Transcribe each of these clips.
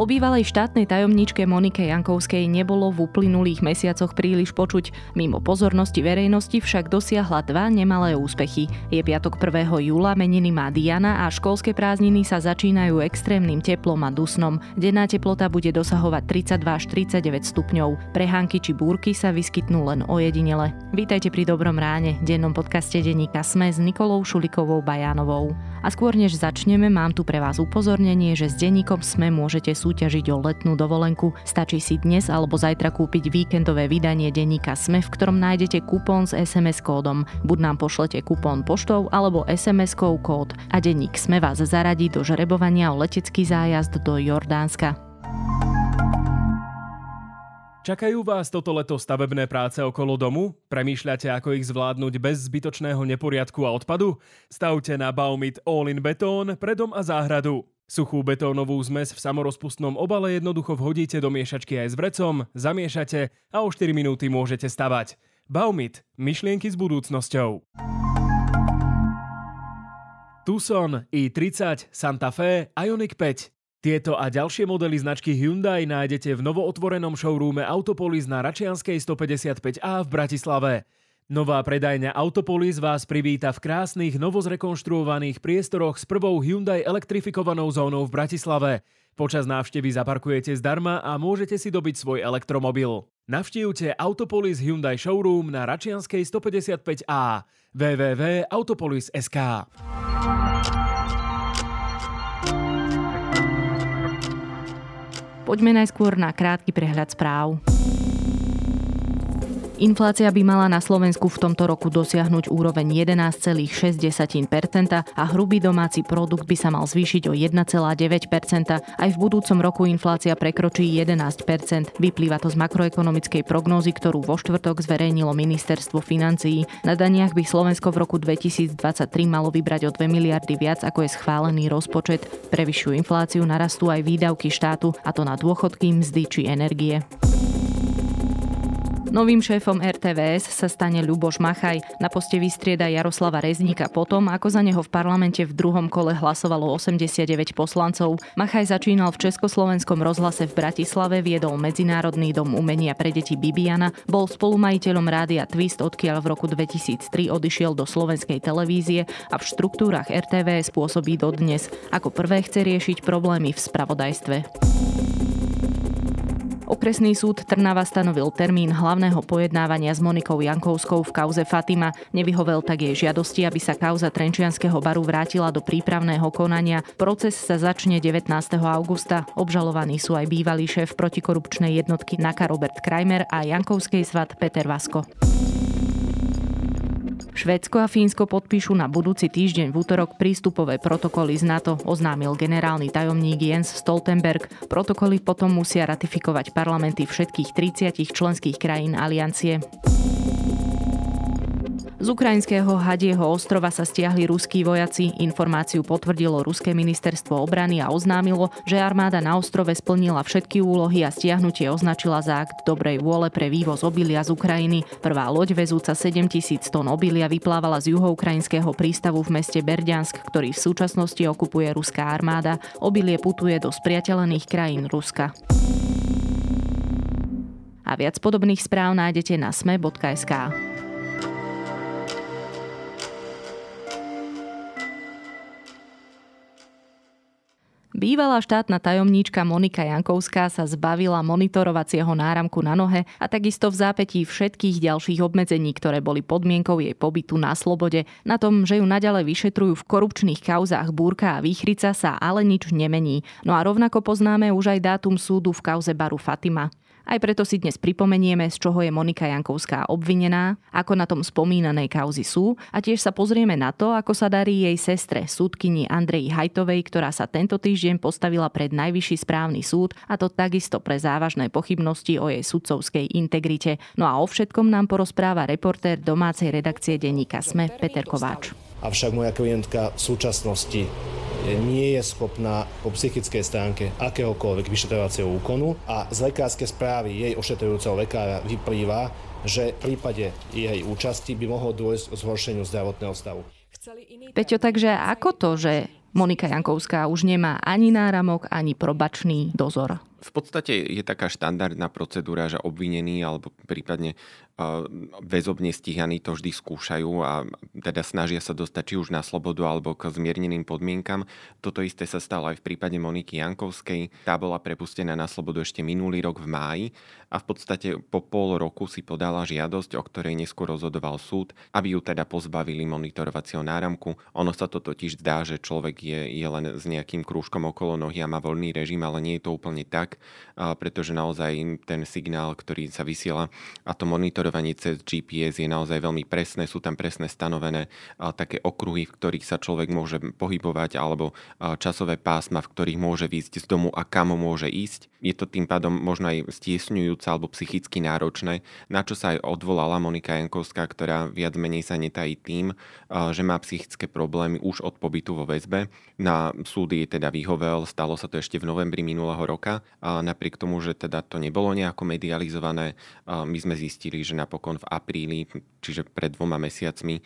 O bývalej štátnej tajomníčke Monike Jankovskej nebolo v uplynulých mesiacoch príliš počuť. Mimo pozornosti verejnosti však dosiahla dva nemalé úspechy. Je piatok 1. júla, meniny má Diana a školské prázdniny sa začínajú extrémnym teplom a dusnom. Denná teplota bude dosahovať 32 až 39 stupňov. Prehánky či búrky sa vyskytnú len ojedinele. Vítajte pri Dobrom ráne, dennom podcaste denníka Sme s Nikolou Šulikovou Bajánovou. A skôr než začneme, mám tu pre vás upozornenie, že s denníkom Sme môžete súťažiť o letnú dovolenku. Stačí si dnes alebo zajtra kúpiť víkendové vydanie denníka Sme, v ktorom nájdete kupón s SMS kódom. Buď nám pošlete kupón poštou alebo SMS-kou kód a denník Sme vás zaradí do žrebovania o letecký zájazd do Jordánska. Čakajú vás toto leto stavebné práce okolo domu? Premýšľate, ako ich zvládnuť bez zbytočného neporiadku a odpadu? Stavte na Baumit All-in Betón pre dom a záhradu. Suchú betónovú zmes v samorozpustnom obale jednoducho vhodíte do miešačky aj s vrecom, zamiešate a o 4 minúty môžete stavať. Baumit. Myšlienky s budúcnosťou. Tucson, i30, Santa Fe, Ioniq 5. Tieto a ďalšie modely značky Hyundai nájdete v novootvorenom showroome Autopolis na Račianskej 155A v Bratislave. Nová predajňa Autopolis vás privíta v krásnych, novozrekonštruovaných priestoroch s prvou Hyundai elektrifikovanou zónou v Bratislave. Počas návštevy zaparkujete zdarma a môžete si dobiť svoj elektromobil. Navštívte Autopolis Hyundai Showroom na Račianskej 155A www.autopolis.sk Poďme najskôr na krátky prehľad správ. Inflácia by mala na Slovensku v tomto roku dosiahnuť úroveň 11,6% a hrubý domáci produkt by sa mal zvýšiť o 1,9%. Aj v budúcom roku inflácia prekročí 11%. Vyplýva to z makroekonomickej prognózy, ktorú vo štvrtok zverejnilo ministerstvo financií. Na daniach by Slovensko v roku 2023 malo vybrať o 2 miliardy viac, ako je schválený rozpočet. Prevyšujú infláciu narastú aj výdavky štátu, a to na dôchodky, mzdy či energie. Novým šéfom RTVS sa stane Ľuboš Machaj. Na poste vystrieda Jaroslava Rezníka potom, ako za neho v parlamente v druhom kole hlasovalo 89 poslancov. Machaj začínal v Československom rozhlase v Bratislave, viedol Medzinárodný dom umenia pre deti Bibiana, bol spolumajiteľom rádia Twist, odkiaľ v roku 2003 odišiel do slovenskej televízie a v štruktúrach RTVS pôsobí dodnes. Ako prvé chce riešiť problémy v spravodajstve. Okresný súd Trnava stanovil termín hlavného pojednávania s Monikou Jankovskou v kauze Fatima. Nevyhovel tak jej žiadosti, aby sa kauza Trenčianského baru vrátila do prípravného konania. Proces sa začne 19. augusta. Obžalovaní sú aj bývalý šéf protikorupčnej jednotky NAKA Robert Krajmer a Jankovskej svat Peter Vasko. Švédsko a Fínsko podpíšu na budúci týždeň v útorok prístupové protokoly z NATO, oznámil generálny tajomník Jens Stoltenberg. Protokoly potom musia ratifikovať parlamenty všetkých 30 členských krajín aliancie. Z ukrajinského Hadieho ostrova sa stiahli ruskí vojaci. Informáciu potvrdilo Ruské ministerstvo obrany a oznámilo, že armáda na ostrove splnila všetky úlohy a stiahnutie označila za akt dobrej vôle pre vývoz obilia z Ukrajiny. Prvá loď vezúca 7 tisíc tón obilia vyplávala z juhoukrajinského prístavu v meste Berďansk, ktorý v súčasnosti okupuje ruská armáda. Obilie putuje do spriateľených krajín Ruska. A viac podobných správ nájdete na sme.sk. Bývalá štátna tajomníčka Monika Jankovská sa zbavila monitorovacieho náramku na nohe a takisto v zápetí všetkých ďalších obmedzení, ktoré boli podmienkou jej pobytu na slobode. Na tom, že ju naďalej vyšetrujú v korupčných kauzách Búrka a Výchrica sa ale nič nemení. No a rovnako poznáme už aj dátum súdu v kauze Baru Fatima. Aj preto si dnes pripomenieme, z čoho je Monika Jankovská obvinená, ako na tom spomínanej kauzy sú a tiež sa pozrieme na to, ako sa darí jej sestre, súdkyni Andreji Hajtovej, ktorá sa tento týždeň postavila pred Najvyšší správny súd a to takisto pre závažné pochybnosti o jej sudcovskej integrite. No a o všetkom nám porozpráva reportér domácej redakcie denníka SME Peter Kováč. Avšak moja klientka v súčasnosti nie je schopná po psychickej stránke akéhokoľvek vyšetrovacieho úkonu a z lekárskej správy jej ošetrujúceho lekára vyplýva, že v prípade jej účasti by mohlo dôjsť k zhoršeniu zdravotného stavu. Peťo, takže ako to, že Monika Jankovská už nemá ani náramok, ani probačný dozor. V podstate je taká štandardná procedúra, že obvinený alebo prípadne väzobne stíhaní to vždy skúšajú a teda snažia sa dostať či už na slobodu alebo k zmierneným podmienkam. Toto isté sa stalo aj v prípade Moniky Jankovskej. Tá bola prepustená na slobodu ešte minulý rok v máji a v podstate po pol roku si podala žiadosť, o ktorej neskôr rozhodoval súd, aby ju teda pozbavili monitorovacieho náramku. Ono sa to totiž zdá, že človek je, je len s nejakým krúžkom okolo nohy a má voľný režim, ale nie je to úplne tak, pretože naozaj ten signál, ktorý sa vysiela a to monitorovanie cez GPS je naozaj veľmi presné, sú tam presne stanovené také okruhy, v ktorých sa človek môže pohybovať alebo časové pásma, v ktorých môže výjsť z domu a kam môže ísť. Je to tým pádom možno aj stiesňujúce alebo psychicky náročné, na čo sa aj odvolala Monika Jankovská, ktorá viac menej sa netají tým, že má psychické problémy už od pobytu vo väzbe. Na súdy teda vyhovel, stalo sa to ešte v novembri minulého roka. Napriek tomu, že teda to nebolo nejako medializované, my sme zistili, že napokon v apríli, čiže pred dvoma mesiacmi,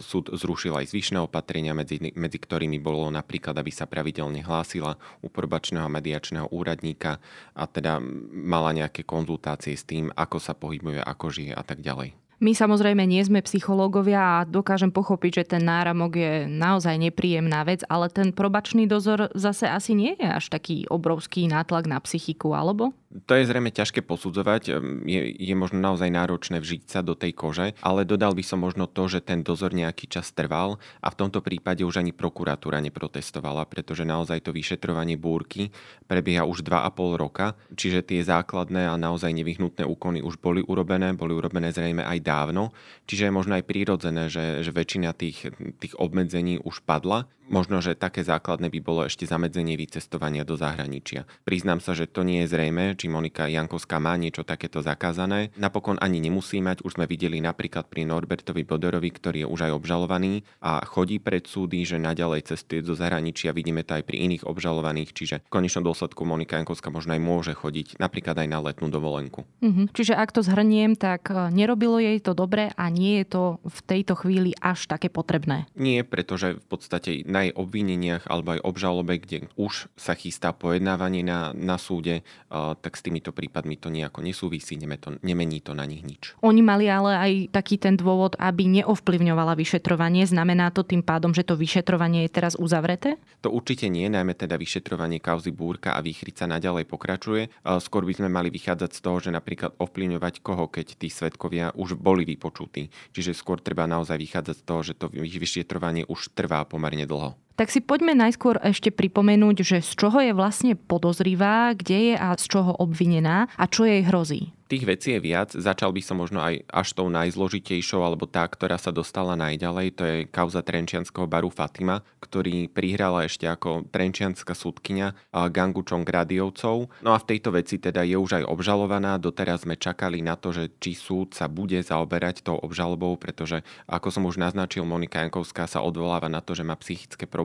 súd zrušil aj zvyšné opatrenia, medzi, medzi ktorými bolo napríklad, aby sa pravidelne hlásila u probačného mediačného úradníka a teda mala nejaké konzultácie s tým, ako sa pohybuje, ako žije a tak ďalej. My samozrejme nie sme psychológovia a dokážem pochopiť, že ten náramok je naozaj nepríjemná vec, ale ten probačný dozor zase asi nie je až taký obrovský nátlak na psychiku, alebo? To je zrejme ťažké posudzovať, je, je možno naozaj náročné vžiť sa do tej kože, ale dodal by som možno to, že ten dozor nejaký čas trval a v tomto prípade už ani prokuratúra neprotestovala, pretože naozaj to vyšetrovanie búrky prebieha už 2,5 roka, čiže tie základné a naozaj nevyhnutné úkony už boli urobené, boli urobené zrejme aj dávno, čiže je možno aj prírodzené, že, že väčšina tých, tých obmedzení už padla. Možno, že také základné by bolo ešte zamedzenie vycestovania do zahraničia. Priznám sa, že to nie je zrejme, či Monika Jankovská má niečo takéto zakázané. Napokon ani nemusí mať, už sme videli napríklad pri Norbertovi Bodorovi, ktorý je už aj obžalovaný a chodí pred súdy, že naďalej cestuje do zahraničia. Vidíme to aj pri iných obžalovaných, čiže v konečnom dôsledku Monika Jankovská možno aj môže chodiť napríklad aj na letnú dovolenku. Mhm. Čiže ak to zhrniem, tak e, nerobilo jej to dobre a nie je to v tejto chvíli až také potrebné. Nie, pretože v podstate na jej obvineniach alebo aj obžalobe, kde už sa chystá pojednávanie na, na súde, uh, tak s týmito prípadmi to nejako nesúvisí, to, nemení to na nich nič. Oni mali ale aj taký ten dôvod, aby neovplyvňovala vyšetrovanie. Znamená to tým pádom, že to vyšetrovanie je teraz uzavreté? To určite nie, najmä teda vyšetrovanie kauzy Búrka a Výchrica naďalej pokračuje. Skôr by sme mali vychádzať z toho, že napríklad ovplyvňovať koho, keď tí svetkovia už boli vypočutí. Čiže skôr treba naozaj vychádzať z toho, že to vyšetrovanie už trvá pomerne dlho. Tak si poďme najskôr ešte pripomenúť, že z čoho je vlastne podozrivá, kde je a z čoho obvinená a čo jej hrozí. Tých vecí je viac. Začal by som možno aj až tou najzložitejšou, alebo tá, ktorá sa dostala najďalej. To je kauza Trenčianského baru Fatima, ktorý prihrala ešte ako Trenčianská súdkynia gangu Čongradiovcov. No a v tejto veci teda je už aj obžalovaná. Doteraz sme čakali na to, že či súd sa bude zaoberať tou obžalobou, pretože ako som už naznačil, Monika Jankovská sa odvoláva na to, že má psychické problémy.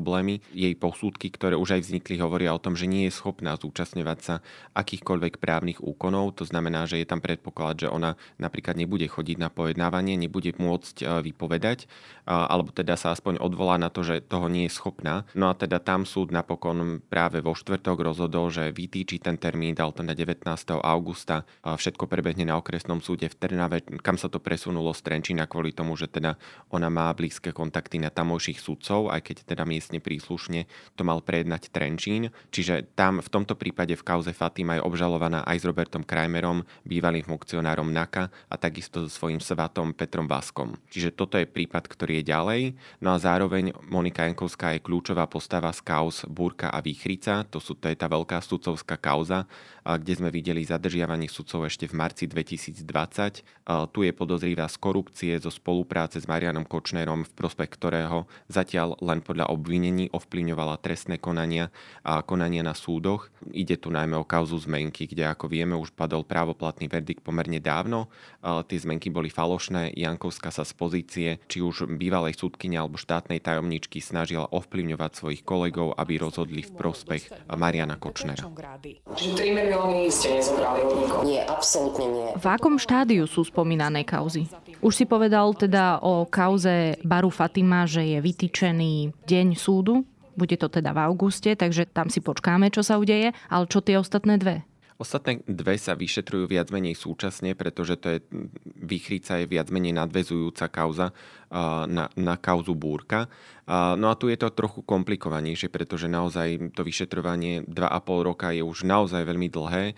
Jej posúdky, ktoré už aj vznikli, hovoria o tom, že nie je schopná zúčastňovať sa akýchkoľvek právnych úkonov. To znamená, že je tam predpoklad, že ona napríklad nebude chodiť na pojednávanie, nebude môcť e, vypovedať, alebo teda sa aspoň odvolá na to, že toho nie je schopná. No a teda tam súd napokon práve vo štvrtok rozhodol, že vytýči ten termín, dal to na 19. augusta. Všetko prebehne na okresnom súde v Trnave, kam sa to presunulo z Trenčína kvôli tomu, že teda ona má blízke kontakty na tamojších sudcov, aj keď teda miestne príslušne to mal prejednať Trenčín. Čiže tam v tomto prípade v kauze Fatima je obžalovaná aj s Robertom Krajmerom, bývalým funkcionárom NAKA a takisto so svojím svatom Petrom Vaskom. Čiže toto je prípad, ktorý je ďalej. No a zároveň Monika Jankovská je kľúčová postava z kauz Búrka a Výchrica. To, sú, to je tá veľká sudcovská kauza, kde sme videli zadržiavanie sudcov ešte v marci 2020. Tu je podozrivá z korupcie, zo spolupráce s Marianom Kočnerom, v prospech ktorého zatiaľ len podľa obvinení ovplyvňovala trestné konania a konania na súdoch. Ide tu najmä o kauzu zmenky, kde ako vieme už padol právoplatný verdikt pomerne dávno. Tie zmenky boli falošné. Jankovská sa z pozície či už bývalej súdkyne alebo štátnej tajomničky snažila ovplyvňovať svojich kolegov, aby rozhodli v prospech Mariana Kočnera. Čiže 3 milióny ste nezobrali od nikoho? Nie, absolútne nie. V akom štádiu sú spomínané kauzy? Už si povedal teda o kauze Baru Fatima, že je vytýčený deň súdu. Bude to teda v auguste, takže tam si počkáme, čo sa udeje, ale čo tie ostatné dve? Ostatné dve sa vyšetrujú viac menej súčasne, pretože to je, Vychrica je viac menej nadvezujúca kauza na, na kauzu Búrka. No a tu je to trochu komplikovanejšie, pretože naozaj to vyšetrovanie 2,5 roka je už naozaj veľmi dlhé.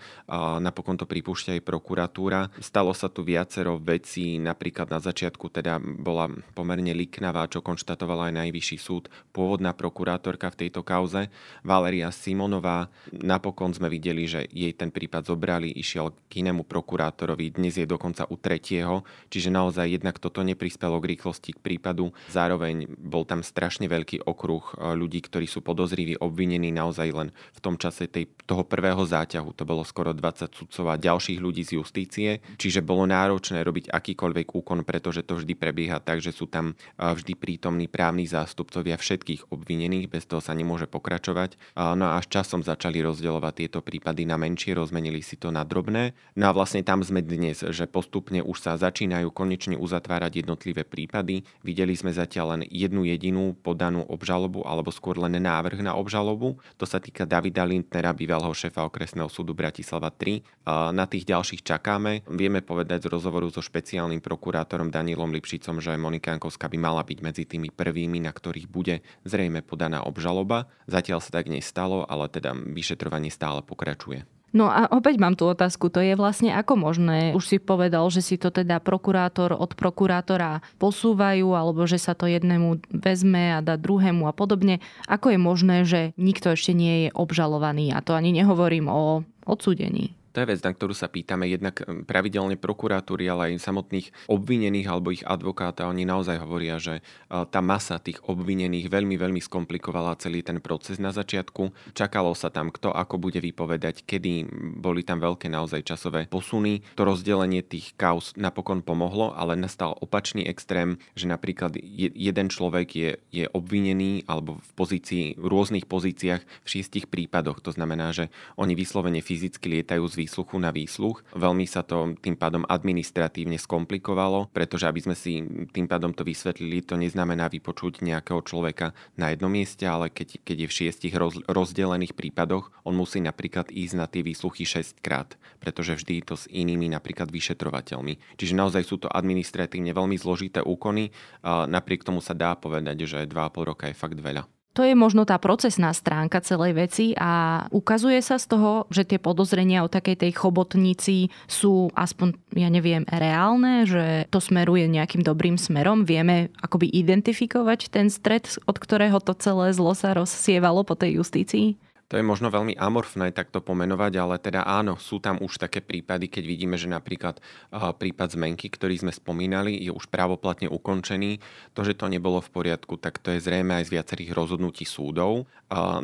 Napokon to pripúšťa aj prokuratúra. Stalo sa tu viacero vecí, napríklad na začiatku teda bola pomerne liknavá, čo konštatovala aj najvyšší súd, pôvodná prokurátorka v tejto kauze, Valeria Simonová. Napokon sme videli, že jej ten prípad zobrali, išiel k inému prokurátorovi, dnes je dokonca u tretieho, čiže naozaj jednak toto neprispelo k rýchlosti k prípadu. Zároveň bol tam strašne veľký okruh e, ľudí, ktorí sú podozriví, obvinení naozaj len v tom čase tej, toho prvého záťahu. To bolo skoro 20 sudcov a ďalších ľudí z justície, čiže bolo náročné robiť akýkoľvek úkon, pretože to vždy prebieha tak, že sú tam e, vždy prítomní právni zástupcovia všetkých obvinených, bez toho sa nemôže pokračovať. No a až časom začali rozdeľovať tieto prípady na menšie, rozmenili si to na drobné. No a vlastne tam sme dnes, že postupne už sa začínajú konečne uzatvárať jednotlivé prípady. Videli sme zatiaľ len jednu jedinú podanú obžalobu alebo skôr len návrh na obžalobu. To sa týka Davida Lindnera, bývalého šéfa okresného súdu Bratislava 3. Na tých ďalších čakáme. Vieme povedať z rozhovoru so špeciálnym prokurátorom Danielom Lipšicom, že Monika Jankovská by mala byť medzi tými prvými, na ktorých bude zrejme podaná obžaloba. Zatiaľ sa tak nestalo, ale teda vyšetrovanie stále pokračuje. No a opäť mám tú otázku, to je vlastne ako možné, už si povedal, že si to teda prokurátor od prokurátora posúvajú, alebo že sa to jednému vezme a dá druhému a podobne. Ako je možné, že nikto ešte nie je obžalovaný? A to ani nehovorím o odsúdení. To je vec, na ktorú sa pýtame jednak pravidelne prokuratúry, ale aj samotných obvinených alebo ich advokáta. Oni naozaj hovoria, že tá masa tých obvinených veľmi, veľmi skomplikovala celý ten proces na začiatku. Čakalo sa tam, kto ako bude vypovedať, kedy boli tam veľké naozaj časové posuny. To rozdelenie tých kauz napokon pomohlo, ale nastal opačný extrém, že napríklad jeden človek je, je obvinený alebo v pozícii, v rôznych pozíciách v šiestich prípadoch. To znamená, že oni vyslovene fyzicky lietajú z výsluchu na výsluch. Veľmi sa to tým pádom administratívne skomplikovalo, pretože aby sme si tým pádom to vysvetlili, to neznamená vypočuť nejakého človeka na jednom mieste, ale keď, keď je v šiestich roz, rozdelených prípadoch, on musí napríklad ísť na tie výsluchy 6 krát, pretože vždy to s inými napríklad vyšetrovateľmi. Čiže naozaj sú to administratívne veľmi zložité úkony, napriek tomu sa dá povedať, že 2,5 roka je fakt veľa. To je možno tá procesná stránka celej veci a ukazuje sa z toho, že tie podozrenia o takej tej chobotnici sú aspoň, ja neviem, reálne, že to smeruje nejakým dobrým smerom. Vieme akoby identifikovať ten stred, od ktorého to celé zlo sa rozsievalo po tej justícii? To je možno veľmi amorfné takto pomenovať, ale teda áno, sú tam už také prípady, keď vidíme, že napríklad prípad zmenky, ktorý sme spomínali, je už právoplatne ukončený. To, že to nebolo v poriadku, tak to je zrejme aj z viacerých rozhodnutí súdov.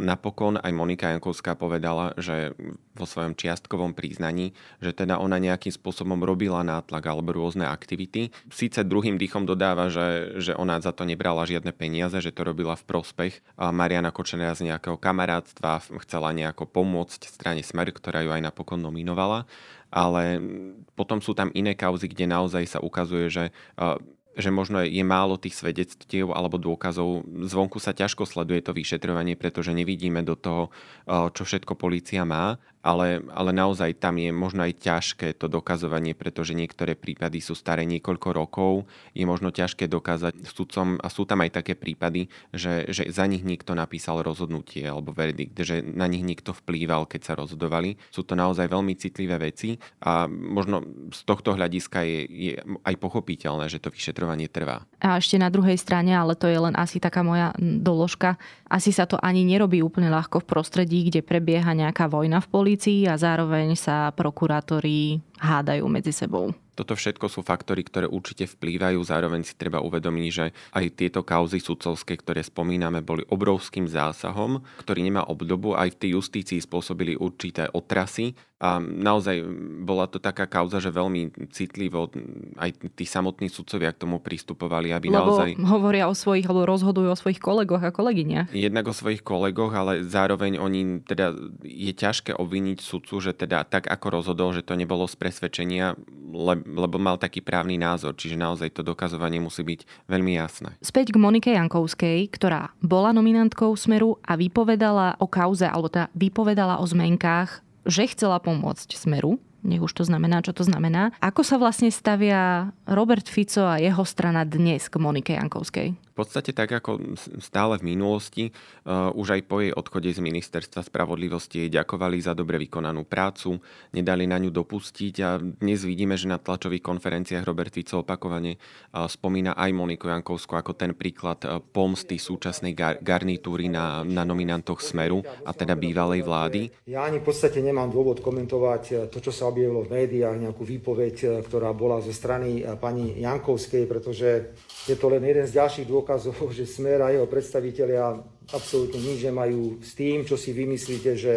Napokon aj Monika Jankovská povedala, že vo svojom čiastkovom priznaní, že teda ona nejakým spôsobom robila nátlak alebo rôzne aktivity. Síce druhým dýchom dodáva, že, že ona za to nebrala žiadne peniaze, že to robila v prospech Mariana Kočenera z nejakého kamarátstva, chcela nejako pomôcť strane Smer, ktorá ju aj napokon nominovala. Ale potom sú tam iné kauzy, kde naozaj sa ukazuje, že že možno je málo tých svedectiev alebo dôkazov. Zvonku sa ťažko sleduje to vyšetrovanie, pretože nevidíme do toho, čo všetko policia má ale, ale naozaj tam je možno aj ťažké to dokazovanie, pretože niektoré prípady sú staré niekoľko rokov, je možno ťažké dokázať sudcom a sú tam aj také prípady, že, že za nich niekto napísal rozhodnutie alebo verdikt, že na nich niekto vplýval, keď sa rozhodovali. Sú to naozaj veľmi citlivé veci a možno z tohto hľadiska je, je aj pochopiteľné, že to vyšetrovanie trvá. A ešte na druhej strane, ale to je len asi taká moja doložka, asi sa to ani nerobí úplne ľahko v prostredí, kde prebieha nejaká vojna v polícii a zároveň sa prokurátori hádajú medzi sebou. Toto všetko sú faktory, ktoré určite vplývajú. Zároveň si treba uvedomiť, že aj tieto kauzy sudcovské, ktoré spomíname, boli obrovským zásahom, ktorý nemá obdobu. Aj v tej justícii spôsobili určité otrasy. A naozaj bola to taká kauza, že veľmi citlivo aj tí samotní sudcovia k tomu pristupovali, aby Lebo naozaj... hovoria o svojich, alebo rozhodujú o svojich kolegoch a kolegyniach. Jednak o svojich kolegoch, ale zároveň oni, teda je ťažké obviniť sudcu, že teda tak ako rozhodol, že to nebolo z presvedčenia, le, lebo mal taký právny názor, čiže naozaj to dokazovanie musí byť veľmi jasné. Späť k Monike Jankovskej, ktorá bola nominantkou Smeru a vypovedala o kauze, alebo teda vypovedala o zmenkách, že chcela pomôcť Smeru, nech už to znamená, čo to znamená. Ako sa vlastne stavia Robert Fico a jeho strana dnes k Monike Jankovskej? podstate tak ako stále v minulosti, uh, už aj po jej odchode z ministerstva spravodlivosti jej ďakovali za dobre vykonanú prácu, nedali na ňu dopustiť a dnes vidíme, že na tlačových konferenciách Robert Fico opakovane uh, spomína aj Moniku Jankovskú ako ten príklad uh, pomsty súčasnej gar- garnitúry na, na nominantoch Smeru a teda bývalej vlády. Ja ani v podstate nemám dôvod komentovať to, čo sa objavilo v médiách, nejakú výpoveď, ktorá bola zo strany pani Jankovskej, pretože je to len jeden z ďalších dôkazov, že Smer a jeho predstavitelia absolútne nič nemajú s tým, čo si vymyslíte, že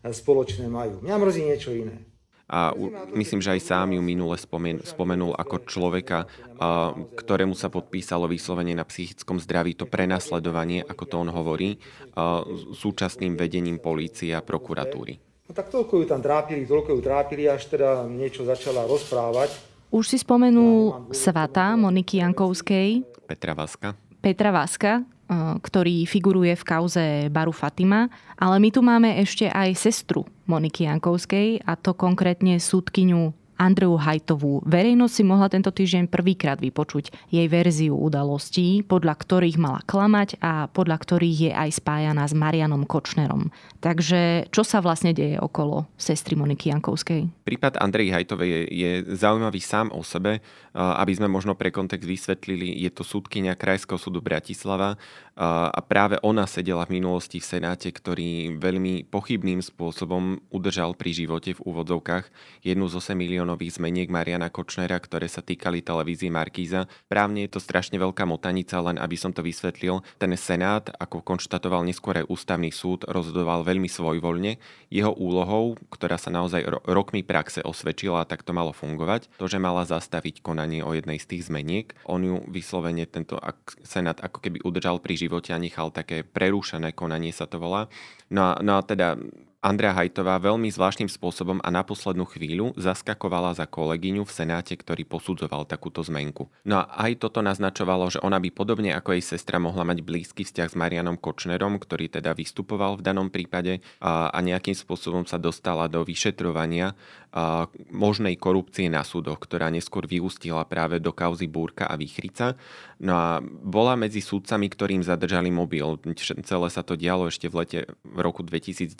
spoločné majú. Mňa mrzí niečo iné. A myslím, že aj sám ju minule spomen, spomenul ako človeka, a, ktorému sa podpísalo vyslovene na psychickom zdraví to prenasledovanie, ako to on hovorí, a, súčasným vedením polície a prokuratúry. No tak toľko ju tam trápili, toľko ju trápili, až teda niečo začala rozprávať už si spomenul svata Moniky Jankovskej. Petra Vaska. Petra Vaska, eh, ktorý figuruje v kauze Baru Fatima, ale my tu máme ešte aj sestru Moniky Jankovskej, a to konkrétne súdkyňu Andreu Hajtovú. Verejnosť si mohla tento týždeň prvýkrát vypočuť jej verziu udalostí, podľa ktorých mala klamať a podľa ktorých je aj spájaná s Marianom Kočnerom. Takže čo sa vlastne deje okolo sestry Moniky Jankovskej? Prípad Andrej Hajtovej je, je zaujímavý sám o sebe. Aby sme možno pre kontext vysvetlili, je to súdkynia Krajského súdu Bratislava a práve ona sedela v minulosti v Senáte, ktorý veľmi pochybným spôsobom udržal pri živote v úvodzovkách jednu z 8 miliónov nových zmeniek Mariana Kočnera, ktoré sa týkali televízie Markíza. Právne je to strašne veľká motanica, len aby som to vysvetlil. Ten Senát, ako konštatoval neskôr aj ústavný súd, rozhodoval veľmi svojvoľne. Jeho úlohou, ktorá sa naozaj rokmi praxe osvedčila tak to malo fungovať, to, že mala zastaviť konanie o jednej z tých zmeniek. On ju vyslovene tento Senát ako keby udržal pri živote a nechal také prerušené konanie sa to volá. No a, no a teda Andrea Hajtová veľmi zvláštnym spôsobom a na poslednú chvíľu zaskakovala za kolegyňu v Senáte, ktorý posudzoval takúto zmenku. No a aj toto naznačovalo, že ona by podobne ako jej sestra mohla mať blízky vzťah s Marianom Kočnerom, ktorý teda vystupoval v danom prípade a, a nejakým spôsobom sa dostala do vyšetrovania možnej korupcie na súdoch, ktorá neskôr vyústila práve do kauzy Búrka a Výchrica. No a bola medzi súdcami, ktorým zadržali mobil. Celé sa to dialo ešte v lete v roku 2019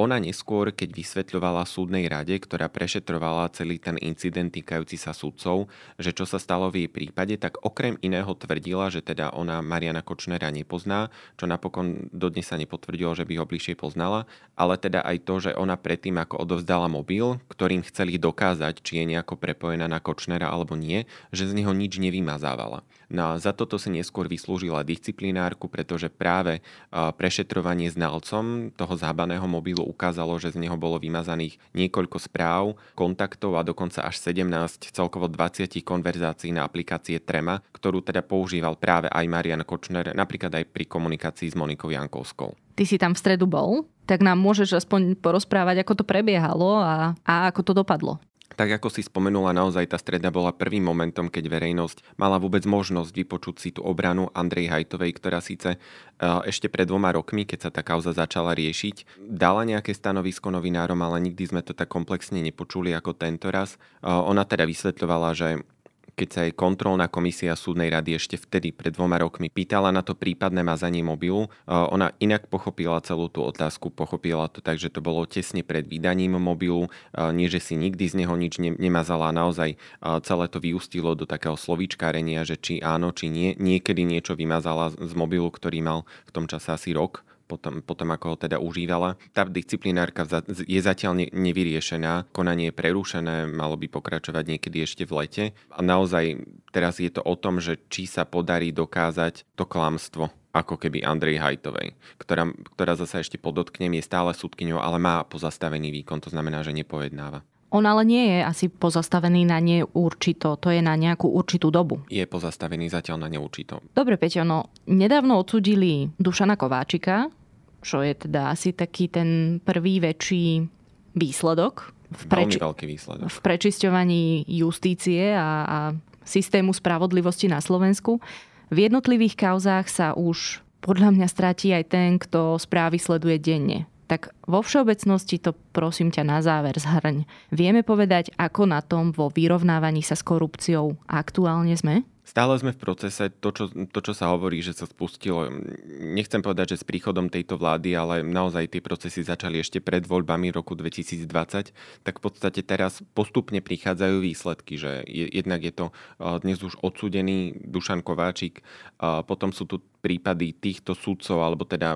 ona neskôr, keď vysvetľovala súdnej rade, ktorá prešetrovala celý ten incident týkajúci sa súdcov, že čo sa stalo v jej prípade, tak okrem iného tvrdila, že teda ona Mariana Kočnera nepozná, čo napokon dodnes sa nepotvrdilo, že by ho bližšie poznala, ale teda aj to, že ona predtým, ako odovzdala mobil, ktorým chceli dokázať, či je nejako prepojená na Kočnera alebo nie, že z neho nič nevymazávala. No a za toto si neskôr vyslúžila disciplinárku, pretože práve prešetrovanie znalcom toho zábaného mobilu ukázalo, že z neho bolo vymazaných niekoľko správ, kontaktov a dokonca až 17, celkovo 20 konverzácií na aplikácie Trema, ktorú teda používal práve aj Marian Kočner, napríklad aj pri komunikácii s Monikou Jankovskou. Ty si tam v stredu bol, tak nám môžeš aspoň porozprávať, ako to prebiehalo a, a ako to dopadlo. Tak ako si spomenula, naozaj tá streda bola prvým momentom, keď verejnosť mala vôbec možnosť vypočuť si tú obranu Andrej Hajtovej, ktorá síce eh, ešte pred dvoma rokmi, keď sa tá kauza začala riešiť, dala nejaké stanovisko novinárom, ale nikdy sme to tak komplexne nepočuli ako tento raz. Eh, ona teda vysvetľovala, že keď sa jej kontrolná komisia súdnej rady ešte vtedy pred dvoma rokmi pýtala na to prípadné mazanie mobilu, ona inak pochopila celú tú otázku, pochopila to tak, že to bolo tesne pred vydaním mobilu, nie že si nikdy z neho nič nemazala, naozaj celé to vyústilo do takého slovíčkárenia, že či áno, či nie. Niekedy niečo vymazala z mobilu, ktorý mal v tom čase asi rok, potom, potom ako ho teda užívala. Tá disciplinárka je zatiaľ nevyriešená, konanie je prerušené, malo by pokračovať niekedy ešte v lete. A naozaj teraz je to o tom, že či sa podarí dokázať to klamstvo ako keby Andrej Hajtovej, ktorá, ktorá zase ešte podotknem, je stále súdkyňou, ale má pozastavený výkon, to znamená, že nepojednáva. On ale nie je asi pozastavený na neurčito, to je na nejakú určitú dobu. Je pozastavený zatiaľ na neurčito. Dobre, Peťo, no nedávno odsudili Dušana Kováčika, čo je teda asi taký ten prvý väčší výsledok v, preči- veľký výsledok. v prečisťovaní justície a, a systému spravodlivosti na Slovensku. V jednotlivých kauzách sa už podľa mňa stratí aj ten, kto správy sleduje denne. Tak vo všeobecnosti to prosím ťa na záver zhrň. Vieme povedať, ako na tom vo vyrovnávaní sa s korupciou aktuálne sme? Stále sme v procese, to čo, to, čo sa hovorí, že sa spustilo, nechcem povedať, že s príchodom tejto vlády, ale naozaj tie procesy začali ešte pred voľbami roku 2020, tak v podstate teraz postupne prichádzajú výsledky, že jednak je to dnes už odsudený Dušan Kováčik, potom sú tu prípady týchto sudcov, alebo teda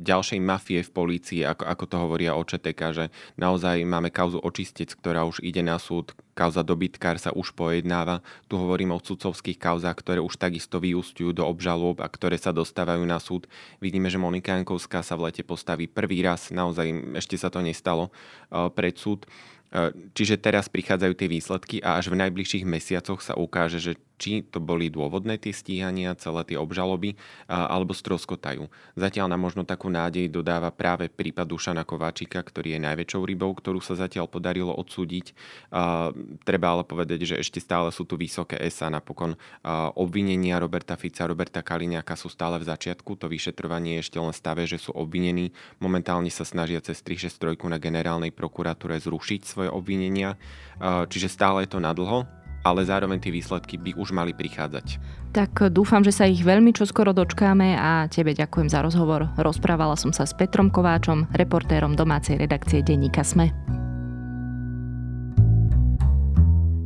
ďalšej mafie v polícii, ako, ako to hovoria o že naozaj máme kauzu očistec, ktorá už ide na súd, kauza dobytkár sa už pojednáva. Tu hovorím o sudcovských kauzách, ktoré už takisto vyústujú do obžalob a ktoré sa dostávajú na súd. Vidíme, že Monika Jankovská sa v lete postaví prvý raz, naozaj ešte sa to nestalo, eh, pred súd. Eh, čiže teraz prichádzajú tie výsledky a až v najbližších mesiacoch sa ukáže, že či to boli dôvodné tie stíhania, celé tie obžaloby, alebo stroskotajú. Zatiaľ nám možno takú nádej dodáva práve prípad Dušana Kováčika, ktorý je najväčšou rybou, ktorú sa zatiaľ podarilo odsúdiť. Treba ale povedať, že ešte stále sú tu vysoké ESA. Napokon obvinenia Roberta Fica, Roberta Kaliňáka sú stále v začiatku. To vyšetrovanie je ešte len stave, že sú obvinení. Momentálne sa snažia cez 363 na generálnej prokuratúre zrušiť svoje obvinenia. Čiže stále je to nadlho ale zároveň tie výsledky by už mali prichádzať. Tak dúfam, že sa ich veľmi čoskoro dočkáme a tebe ďakujem za rozhovor. Rozprávala som sa s Petrom Kováčom, reportérom domácej redakcie denníka SME.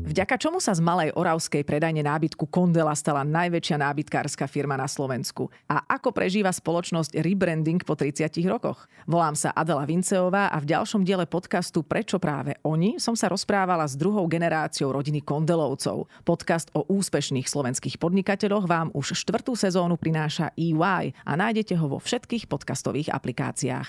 Vďaka čomu sa z malej oravskej predajne nábytku Kondela stala najväčšia nábytkárska firma na Slovensku a ako prežíva spoločnosť rebranding po 30 rokoch. Volám sa Adela Vinceová a v ďalšom diele podcastu Prečo práve oni som sa rozprávala s druhou generáciou rodiny Kondelovcov. Podcast o úspešných slovenských podnikateľoch vám už štvrtú sezónu prináša EY a nájdete ho vo všetkých podcastových aplikáciách.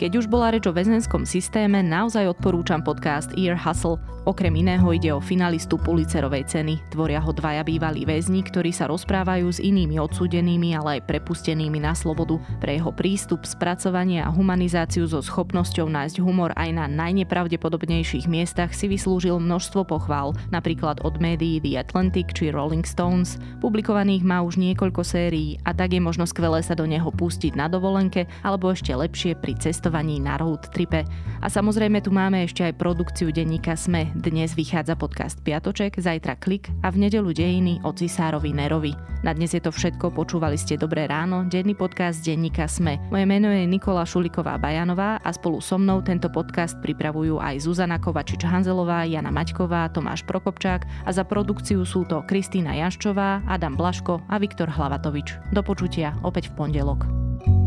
Keď už bola reč o väzenskom systéme, naozaj odporúčam podcast Ear Hustle. Okrem iného ide o finalistu Pulicerovej ceny. Tvoria ho dvaja bývalí väzni, ktorí sa rozprávajú s inými odsúdenými, ale aj prepustenými na slobodu. Pre jeho prístup, spracovanie a humanizáciu so schopnosťou nájsť humor aj na najnepravdepodobnejších miestach si vyslúžil množstvo pochvál, napríklad od médií The Atlantic či Rolling Stones. Publikovaných má už niekoľko sérií a tak je možno skvelé sa do neho pustiť na dovolenke alebo ešte lepšie pri cestovaní na road tripe. A samozrejme tu máme ešte aj produkciu denníka SME dnes vychádza podcast Piatoček, zajtra Klik a v nedelu Dejiny o Cisárovi Nerovi. Na dnes je to všetko, počúvali ste Dobré ráno, denný podcast denníka Sme. Moje meno je Nikola Šuliková Bajanová a spolu so mnou tento podcast pripravujú aj Zuzana Kovačič-Hanzelová, Jana Maťková, Tomáš Prokopčák a za produkciu sú to Kristýna Jaščová, Adam Blaško a Viktor Hlavatovič. Do počutia opäť v pondelok.